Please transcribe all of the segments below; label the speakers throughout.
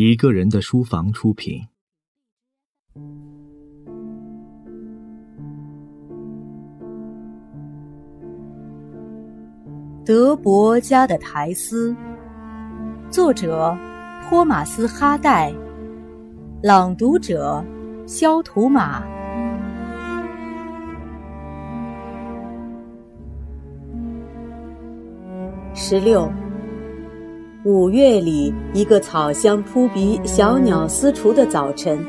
Speaker 1: 一个人的书房出品。
Speaker 2: 德伯家的苔丝，作者托马斯·哈代，朗读者肖图马。十六。五月里，一个草香扑鼻、小鸟私雏的早晨，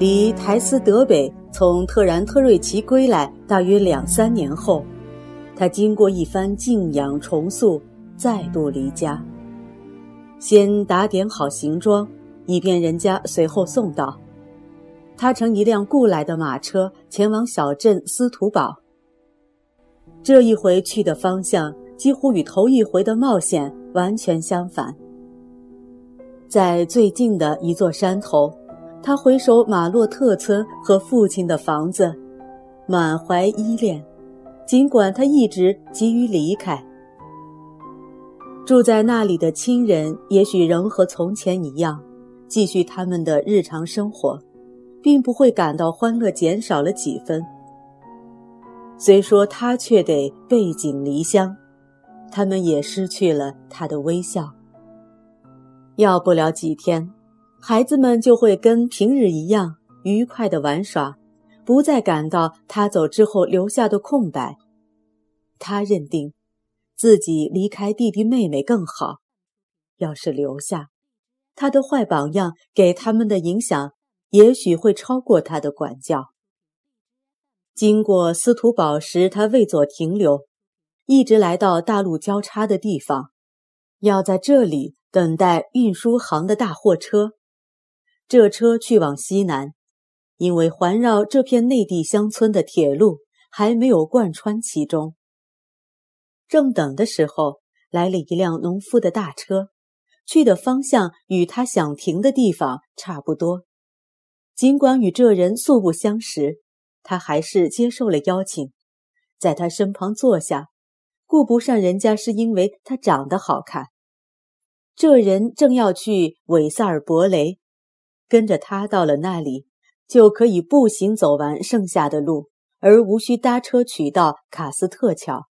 Speaker 2: 离台斯德北从特然特瑞奇归来大约两三年后，他经过一番静养重塑，再度离家。先打点好行装，以便人家随后送到。他乘一辆雇来的马车前往小镇斯图堡。这一回去的方向几乎与头一回的冒险。完全相反，在最近的一座山头，他回首马洛特村和父亲的房子，满怀依恋。尽管他一直急于离开，住在那里的亲人也许仍和从前一样，继续他们的日常生活，并不会感到欢乐减少了几分。虽说他却得背井离乡。他们也失去了他的微笑。要不了几天，孩子们就会跟平日一样愉快地玩耍，不再感到他走之后留下的空白。他认定，自己离开弟弟妹妹更好。要是留下，他的坏榜样给他们的影响，也许会超过他的管教。经过司徒堡时，他未作停留。一直来到大陆交叉的地方，要在这里等待运输行的大货车。这车去往西南，因为环绕这片内地乡村的铁路还没有贯穿其中。正等的时候，来了一辆农夫的大车，去的方向与他想停的地方差不多。尽管与这人素不相识，他还是接受了邀请，在他身旁坐下。顾不上人家是因为他长得好看，这人正要去韦萨尔伯雷，跟着他到了那里，就可以步行走完剩下的路，而无需搭车取到卡斯特桥。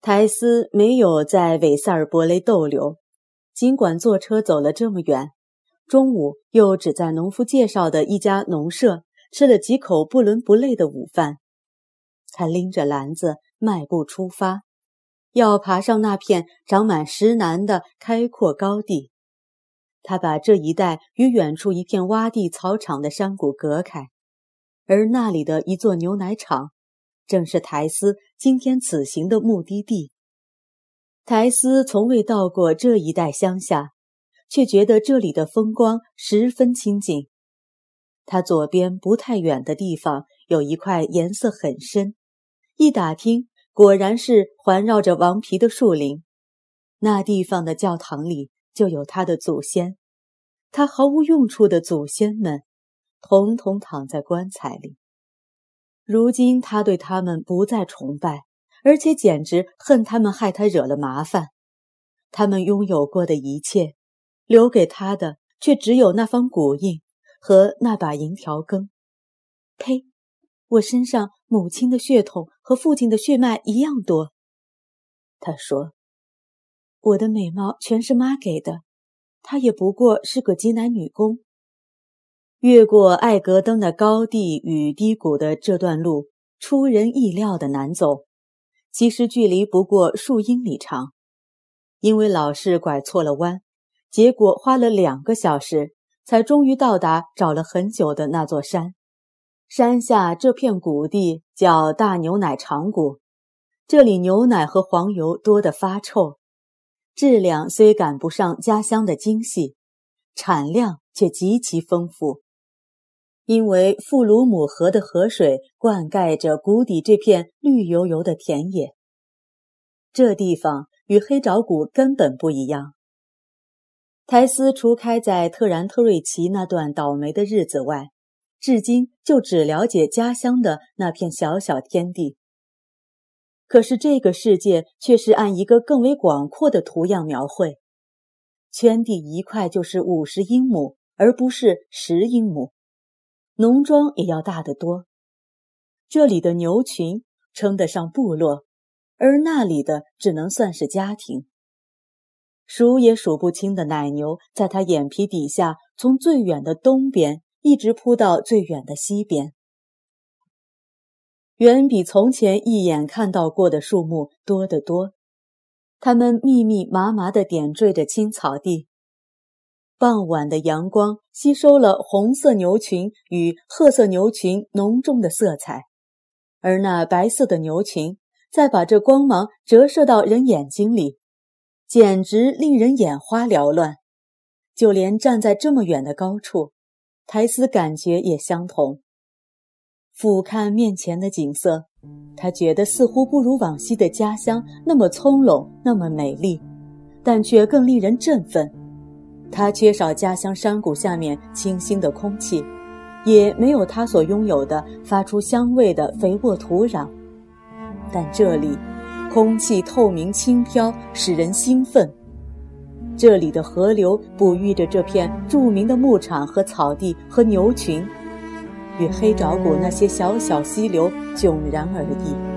Speaker 2: 苔丝没有在韦萨尔伯雷逗留，尽管坐车走了这么远，中午又只在农夫介绍的一家农舍吃了几口不伦不类的午饭。他拎着篮子。迈步出发，要爬上那片长满石楠的开阔高地。他把这一带与远处一片洼地草场的山谷隔开，而那里的一座牛奶厂，正是苔丝今天此行的目的地。苔丝从未到过这一带乡下，却觉得这里的风光十分清静。他左边不太远的地方有一块颜色很深。一打听，果然是环绕着王皮的树林。那地方的教堂里就有他的祖先，他毫无用处的祖先们，统统躺在棺材里。如今他对他们不再崇拜，而且简直恨他们害他惹了麻烦。他们拥有过的一切，留给他的却只有那方古印和那把银条羹。呸！我身上母亲的血统和父亲的血脉一样多，他说：“我的美貌全是妈给的，她也不过是个挤奶女工。”越过艾格登的高地与低谷的这段路出人意料的难走，其实距离不过数英里长，因为老是拐错了弯，结果花了两个小时才终于到达找了很久的那座山。山下这片谷地叫大牛奶长谷，这里牛奶和黄油多得发臭，质量虽赶不上家乡的精细，产量却极其丰富。因为富鲁姆河的河水灌溉着谷底这片绿油油的田野，这地方与黑沼谷根本不一样。苔丝除开在特然特瑞奇那段倒霉的日子外，至今就只了解家乡的那片小小天地，可是这个世界却是按一个更为广阔的图样描绘。圈地一块就是五十英亩，而不是十英亩。农庄也要大得多。这里的牛群称得上部落，而那里的只能算是家庭。数也数不清的奶牛，在他眼皮底下，从最远的东边一直铺到最远的西边，远比从前一眼看到过的树木多得多。它们密密麻麻地点缀着青草地。傍晚的阳光吸收了红色牛群与褐色牛群浓重的色彩，而那白色的牛群再把这光芒折射到人眼睛里。简直令人眼花缭乱，就连站在这么远的高处，苔丝感觉也相同。俯瞰面前的景色，他觉得似乎不如往昔的家乡那么葱茏，那么美丽，但却更令人振奋。他缺少家乡山谷下面清新的空气，也没有他所拥有的发出香味的肥沃土壤，但这里。空气透明轻飘，使人兴奋。这里的河流哺育着这片著名的牧场和草地和牛群，与黑沼谷那些小小溪流迥然而异。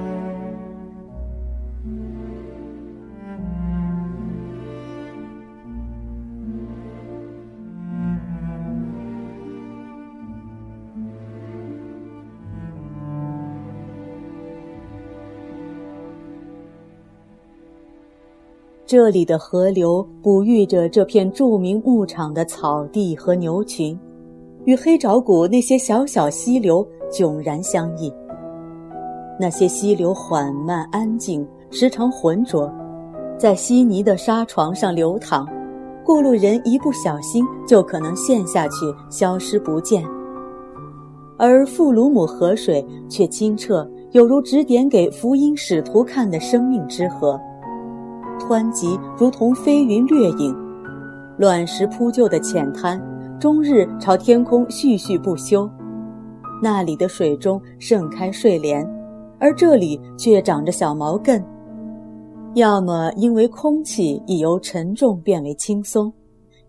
Speaker 2: 这里的河流哺育着这片著名牧场的草地和牛群，与黑沼谷那些小小溪流迥然相异。那些溪流缓慢安静，时常浑浊，在稀泥的沙床上流淌，过路人一不小心就可能陷下去，消失不见。而富鲁姆河水却清澈，有如指点给福音使徒看的生命之河。湍急如同飞云掠影，卵石铺就的浅滩，终日朝天空絮絮不休。那里的水中盛开睡莲，而这里却长着小毛茛。要么因为空气已由沉重变为轻松，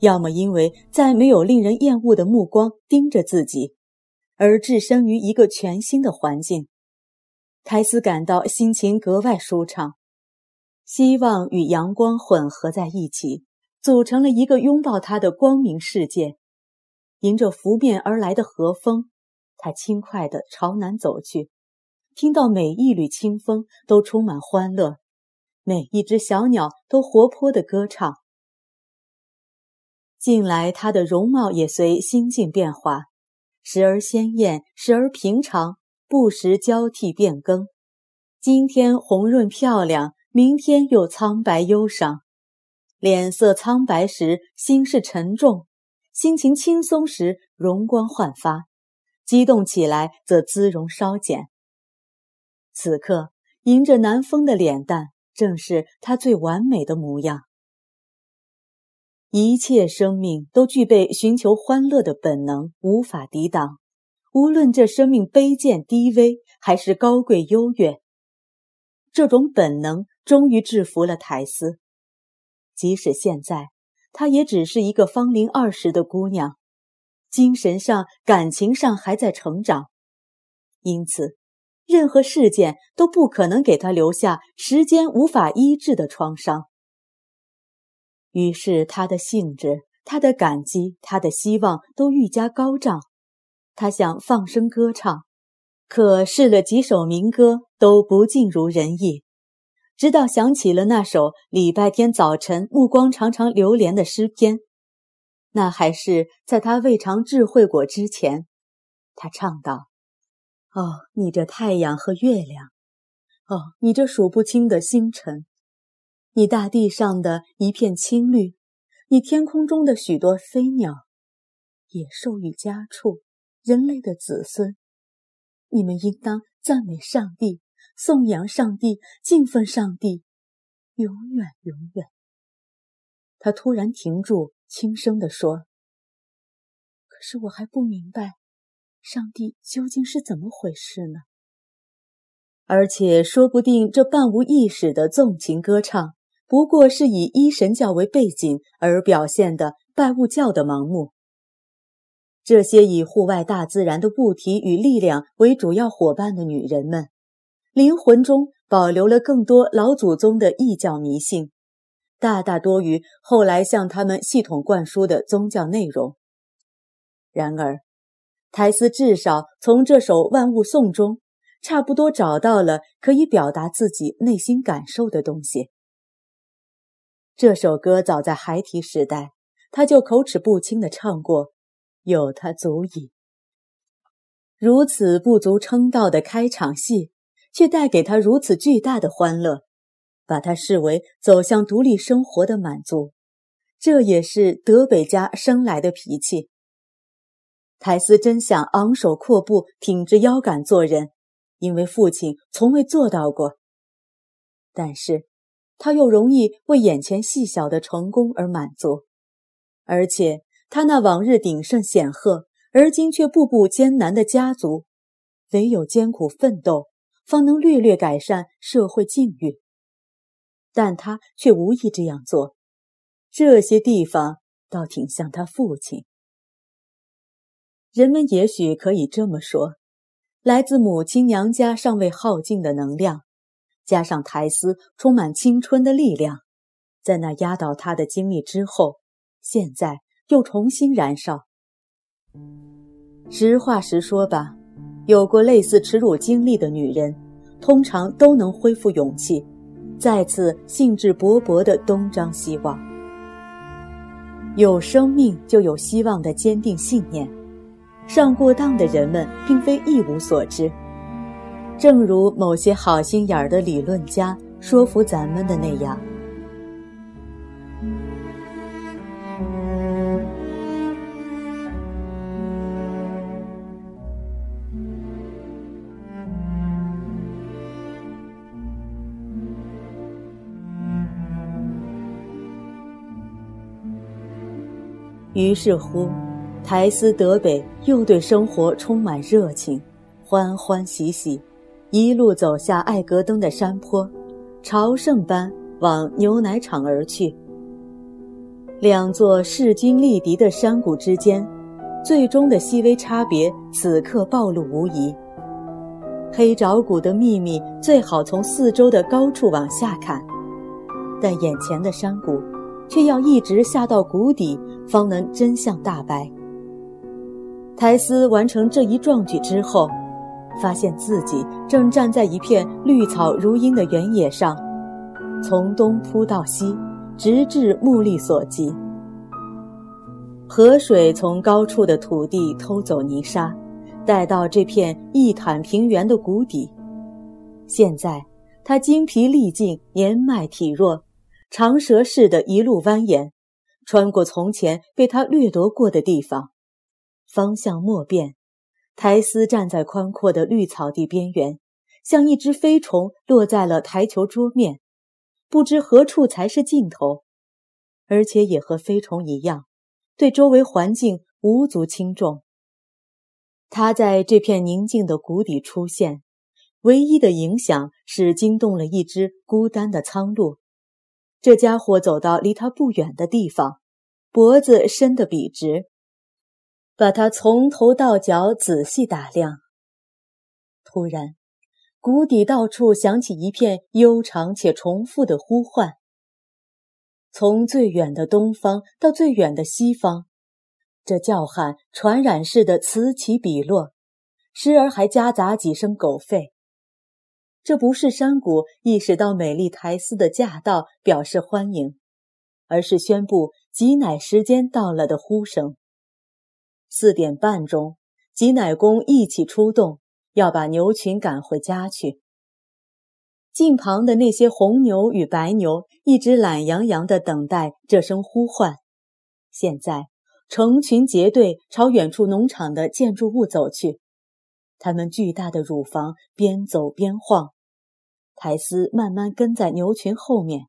Speaker 2: 要么因为再没有令人厌恶的目光盯着自己，而置身于一个全新的环境。苔丝感到心情格外舒畅。希望与阳光混合在一起，组成了一个拥抱他的光明世界。迎着拂面而来的和风，他轻快地朝南走去，听到每一缕清风都充满欢乐，每一只小鸟都活泼地歌唱。近来，他的容貌也随心境变化，时而鲜艳，时而平常，不时交替变更。今天红润漂亮。明天又苍白忧伤，脸色苍白时心事沉重，心情轻松时容光焕发，激动起来则姿容稍减。此刻迎着南风的脸蛋，正是他最完美的模样。一切生命都具备寻求欢乐的本能，无法抵挡，无论这生命卑贱低微还是高贵优越，这种本能。终于制服了苔丝，即使现在，她也只是一个芳龄二十的姑娘，精神上、感情上还在成长，因此，任何事件都不可能给她留下时间无法医治的创伤。于是，她的兴致、她的感激、她的希望都愈加高涨。她想放声歌唱，可试了几首民歌，都不尽如人意。直到想起了那首礼拜天早晨目光常常流连的诗篇，那还是在他未尝智慧过之前。他唱道：“哦，你这太阳和月亮，哦，你这数不清的星辰，你大地上的一片青绿，你天空中的许多飞鸟，野兽与家畜，人类的子孙，你们应当赞美上帝。”颂扬上帝，敬奉上帝，永远永远。他突然停住，轻声地说：“可是我还不明白，上帝究竟是怎么回事呢？而且说不定这半无意识的纵情歌唱，不过是以一神教为背景而表现的拜物教的盲目。这些以户外大自然的物体与力量为主要伙伴的女人们，灵魂中保留了更多老祖宗的异教迷信，大大多于后来向他们系统灌输的宗教内容。然而，苔丝至少从这首万物颂中，差不多找到了可以表达自己内心感受的东西。这首歌早在孩提时代，他就口齿不清地唱过。有他足矣。如此不足称道的开场戏，却带给他如此巨大的欢乐，把他视为走向独立生活的满足。这也是德北家生来的脾气。苔丝真想昂首阔步、挺直腰杆做人，因为父亲从未做到过。但是，他又容易为眼前细小的成功而满足，而且。他那往日鼎盛显赫，而今却步步艰难的家族，唯有艰苦奋斗，方能略略改善社会境遇。但他却无意这样做。这些地方倒挺像他父亲。人们也许可以这么说：来自母亲娘家尚未耗尽的能量，加上苔丝充满青春的力量，在那压倒他的经历之后，现在。又重新燃烧。实话实说吧，有过类似耻辱经历的女人，通常都能恢复勇气，再次兴致勃勃地东张西望。有生命就有希望的坚定信念，上过当的人们并非一无所知。正如某些好心眼儿的理论家说服咱们的那样。于是乎，苔丝德北又对生活充满热情，欢欢喜喜，一路走下艾格登的山坡，朝圣般往牛奶厂而去。两座势均力敌的山谷之间，最终的细微差别此刻暴露无遗。黑沼谷的秘密最好从四周的高处往下看，但眼前的山谷。却要一直下到谷底，方能真相大白。苔丝完成这一壮举之后，发现自己正站在一片绿草如茵的原野上，从东铺到西，直至目力所及。河水从高处的土地偷走泥沙，带到这片一坦平原的谷底。现在，他精疲力尽，年迈体弱。长蛇似的一路蜿蜒，穿过从前被他掠夺过的地方，方向莫辨。苔丝站在宽阔的绿草地边缘，像一只飞虫落在了台球桌面，不知何处才是尽头，而且也和飞虫一样，对周围环境无足轻重。他在这片宁静的谷底出现，唯一的影响是惊动了一只孤单的苍鹭。这家伙走到离他不远的地方，脖子伸得笔直，把他从头到脚仔细打量。突然，谷底到处响起一片悠长且重复的呼唤。从最远的东方到最远的西方，这叫喊传染似的此起彼落，时而还夹杂几声狗吠。这不是山谷意识到美丽苔丝的驾到，表示欢迎，而是宣布挤奶时间到了的呼声。四点半钟，挤奶工一起出动，要把牛群赶回家去。近旁的那些红牛与白牛一直懒洋洋地等待这声呼唤，现在成群结队朝远处农场的建筑物走去。他们巨大的乳房边走边晃，苔丝慢慢跟在牛群后面，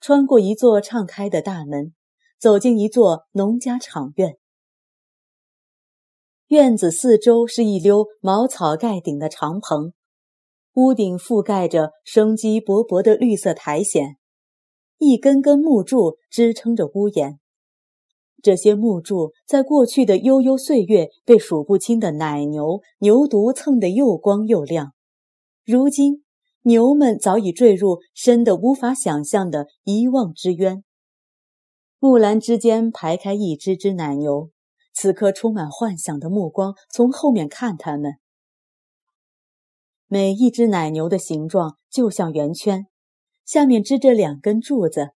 Speaker 2: 穿过一座敞开的大门，走进一座农家场院。院子四周是一溜茅草盖顶的长棚，屋顶覆盖着生机勃勃的绿色苔藓，一根根木柱支撑着屋檐。这些木柱在过去的悠悠岁月被数不清的奶牛、牛犊蹭得又光又亮，如今牛们早已坠入深得无法想象的遗忘之渊。木兰之间排开一只只奶牛，此刻充满幻想的目光从后面看它们。每一只奶牛的形状就像圆圈，下面支着两根柱子。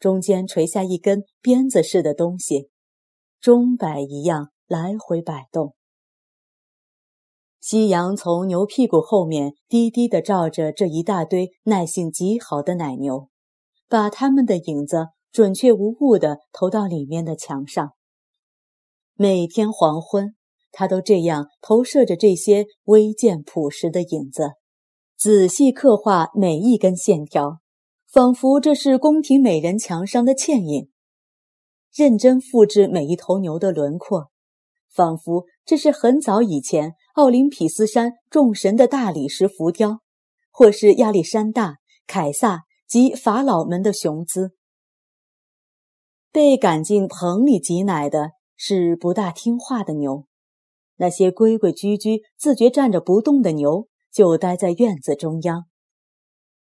Speaker 2: 中间垂下一根鞭子似的东西，钟摆一样来回摆动。夕阳从牛屁股后面低低地照着这一大堆耐性极好的奶牛，把它们的影子准确无误地投到里面的墙上。每天黄昏，他都这样投射着这些微见朴实的影子，仔细刻画每一根线条。仿佛这是宫廷美人墙上的倩影，认真复制每一头牛的轮廓，仿佛这是很早以前奥林匹斯山众神的大理石浮雕，或是亚历山大、凯撒及法老们的雄姿。被赶进棚里挤奶的是不大听话的牛，那些规规矩矩、自觉站着不动的牛就待在院子中央。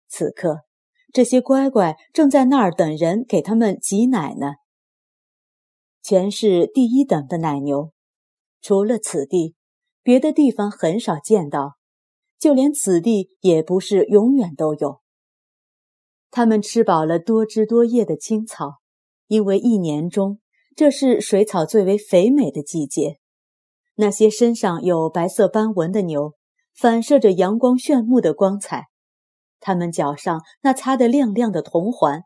Speaker 2: 此刻。这些乖乖正在那儿等人给他们挤奶呢。全是第一等的奶牛，除了此地，别的地方很少见到，就连此地也不是永远都有。他们吃饱了多枝多叶的青草，因为一年中这是水草最为肥美的季节。那些身上有白色斑纹的牛，反射着阳光炫目的光彩。他们脚上那擦得亮亮的铜环，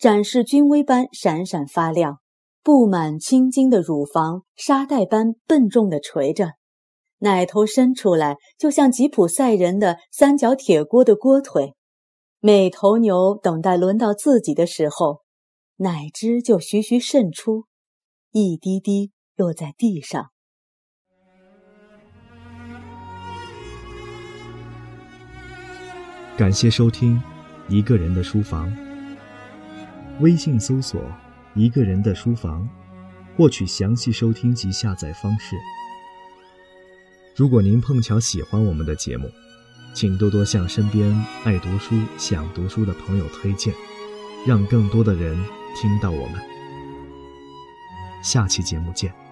Speaker 2: 展示军威般闪闪发亮；布满青筋的乳房，沙袋般笨重地垂着；奶头伸出来，就像吉普赛人的三角铁锅的锅腿。每头牛等待轮到自己的时候，奶汁就徐徐渗出，一滴滴落在地上。
Speaker 1: 感谢收听《一个人的书房》。微信搜索“一个人的书房”，获取详细收听及下载方式。如果您碰巧喜欢我们的节目，请多多向身边爱读书、想读书的朋友推荐，让更多的人听到我们。下期节目见。